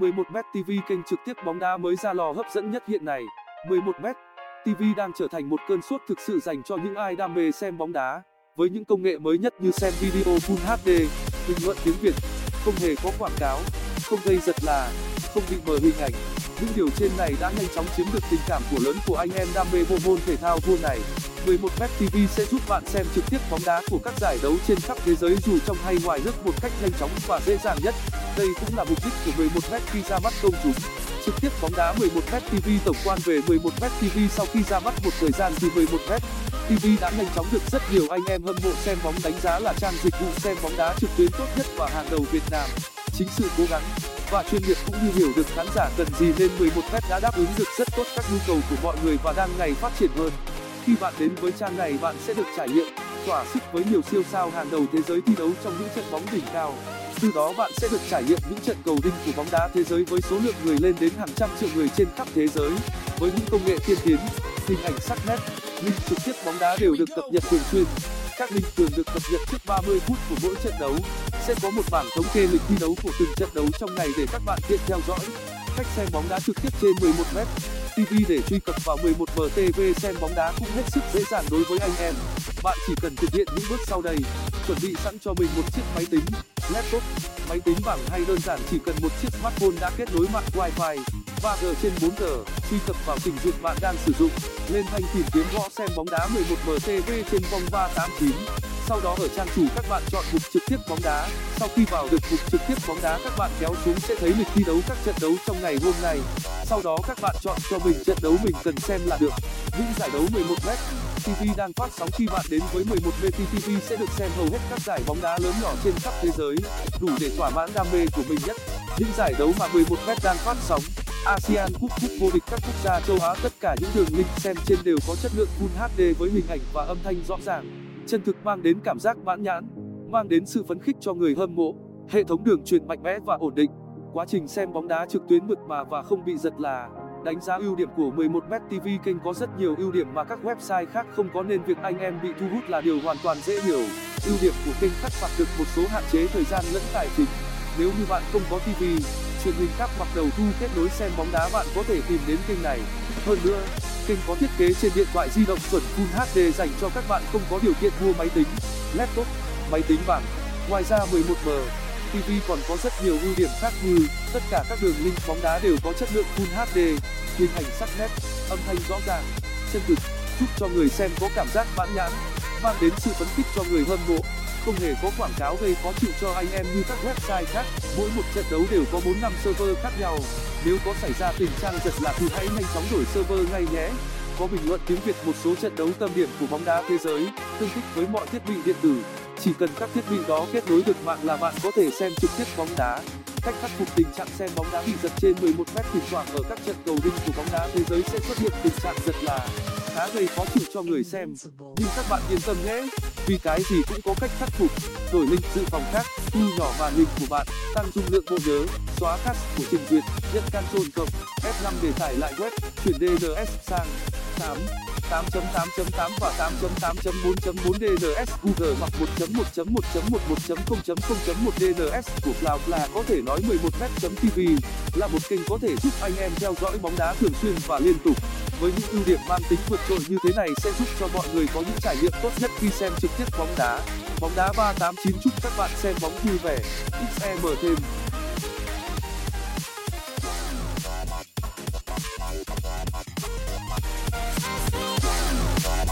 11m TV kênh trực tiếp bóng đá mới ra lò hấp dẫn nhất hiện nay. 11m TV đang trở thành một cơn sốt thực sự dành cho những ai đam mê xem bóng đá. Với những công nghệ mới nhất như xem video Full HD, bình luận tiếng Việt, không hề có quảng cáo, không gây giật là, không bị mờ hình ảnh. Những điều trên này đã nhanh chóng chiếm được tình cảm của lớn của anh em đam mê bộ môn thể thao vua này. 11m TV sẽ giúp bạn xem trực tiếp bóng đá của các giải đấu trên khắp thế giới dù trong hay ngoài nước một cách nhanh chóng và dễ dàng nhất. Đây cũng là mục đích của 11m khi ra mắt công chúng. Trực tiếp bóng đá 11m TV tổng quan về 11m TV sau khi ra mắt một thời gian từ 11m TV đã nhanh chóng được rất nhiều anh em hâm mộ xem bóng đánh giá là trang dịch vụ xem bóng đá trực tuyến tốt nhất và hàng đầu Việt Nam. Chính sự cố gắng và chuyên nghiệp cũng như hiểu được khán giả cần gì nên 11m đã đáp ứng được rất tốt các nhu cầu của mọi người và đang ngày phát triển hơn. Khi bạn đến với trang này bạn sẽ được trải nghiệm, thỏa sức với nhiều siêu sao hàng đầu thế giới thi đấu trong những trận bóng đỉnh cao. Từ đó bạn sẽ được trải nghiệm những trận cầu đinh của bóng đá thế giới với số lượng người lên đến hàng trăm triệu người trên khắp thế giới. Với những công nghệ tiên tiến, hình ảnh sắc nét, link trực tiếp bóng đá đều được cập nhật thường xuyên. Các link thường được cập nhật trước 30 phút của mỗi trận đấu. Sẽ có một bảng thống kê lịch thi đấu của từng trận đấu trong ngày để các bạn tiện theo dõi. Cách xem bóng đá trực tiếp trên 11m TV để truy cập vào 11mtv xem bóng đá cũng hết sức dễ dàng đối với anh em. Bạn chỉ cần thực hiện những bước sau đây. Chuẩn bị sẵn cho mình một chiếc máy tính, laptop, máy tính bảng hay đơn giản chỉ cần một chiếc smartphone đã kết nối mạng Wi-Fi 3G trên 4G. Truy cập vào trình duyệt bạn đang sử dụng. Lên thanh tìm kiếm gõ xem bóng đá 11mtv trên vòng 389 sau đó ở trang chủ các bạn chọn mục trực tiếp bóng đá sau khi vào được mục trực tiếp bóng đá các bạn kéo xuống sẽ thấy lịch thi đấu các trận đấu trong ngày hôm nay sau đó các bạn chọn cho mình trận đấu mình cần xem là được. Những giải đấu 11m TV đang phát sóng khi bạn đến với 11m TV sẽ được xem hầu hết các giải bóng đá lớn nhỏ trên khắp thế giới, đủ để thỏa mãn đam mê của mình nhất. Những giải đấu mà 11m đang phát sóng, ASEAN Cup Cup vô địch các quốc gia châu Á, tất cả những đường link xem trên đều có chất lượng Full HD với hình ảnh và âm thanh rõ ràng. Chân thực mang đến cảm giác mãn nhãn, mang đến sự phấn khích cho người hâm mộ. Hệ thống đường truyền mạnh mẽ và ổn định quá trình xem bóng đá trực tuyến mượt mà và không bị giật là, đánh giá ưu điểm của 11m TV kênh có rất nhiều ưu điểm mà các website khác không có nên việc anh em bị thu hút là điều hoàn toàn dễ hiểu. Ưu điểm của kênh khắc phục được một số hạn chế thời gian lẫn tài chính. Nếu như bạn không có TV truyền hình cáp hoặc đầu thu kết nối xem bóng đá bạn có thể tìm đến kênh này. Hơn nữa, kênh có thiết kế trên điện thoại di động chuẩn Full HD dành cho các bạn không có điều kiện mua máy tính, laptop, máy tính bảng. Ngoài ra 11m TV còn có rất nhiều ưu điểm khác như tất cả các đường link bóng đá đều có chất lượng Full HD hình ảnh sắc nét, âm thanh rõ ràng, chân thực, giúp cho người xem có cảm giác mãn nhãn, mang đến sự phấn khích cho người hâm mộ. Không hề có quảng cáo gây khó chịu cho anh em như các website khác, mỗi một trận đấu đều có năm server khác nhau. Nếu có xảy ra tình trạng giật lạc thì hãy nhanh chóng đổi server ngay nhé. Có bình luận tiếng việt một số trận đấu tâm điểm của bóng đá thế giới, tương thích với mọi thiết bị điện tử chỉ cần các thiết bị đó kết nối được mạng là bạn có thể xem trực tiếp bóng đá. Cách khắc phục tình trạng xem bóng đá bị giật trên 11 mét thỉnh thoảng ở các trận cầu đinh của bóng đá thế giới sẽ xuất hiện tình trạng giật là khá gây khó chịu cho người xem. Nhưng các bạn yên tâm nhé, vì cái gì cũng có cách khắc phục. Đổi link dự phòng khác thu nhỏ màn hình của bạn, tăng dung lượng bộ nhớ, xóa cache của trình duyệt, nhận Ctrl cộng F5 để tải lại web, chuyển DNS sang 8 8.8.8 và 8.8.4.4 DNS Google hoặc 1.1.1.11.0.0.1 DNS của Cloud là có thể nói 11m.tv là một kênh có thể giúp anh em theo dõi bóng đá thường xuyên và liên tục. Với những ưu điểm mang tính vượt trội như thế này sẽ giúp cho mọi người có những trải nghiệm tốt nhất khi xem trực tiếp bóng đá. Bóng đá 389 chúc các bạn xem bóng vui vẻ. XM thêm.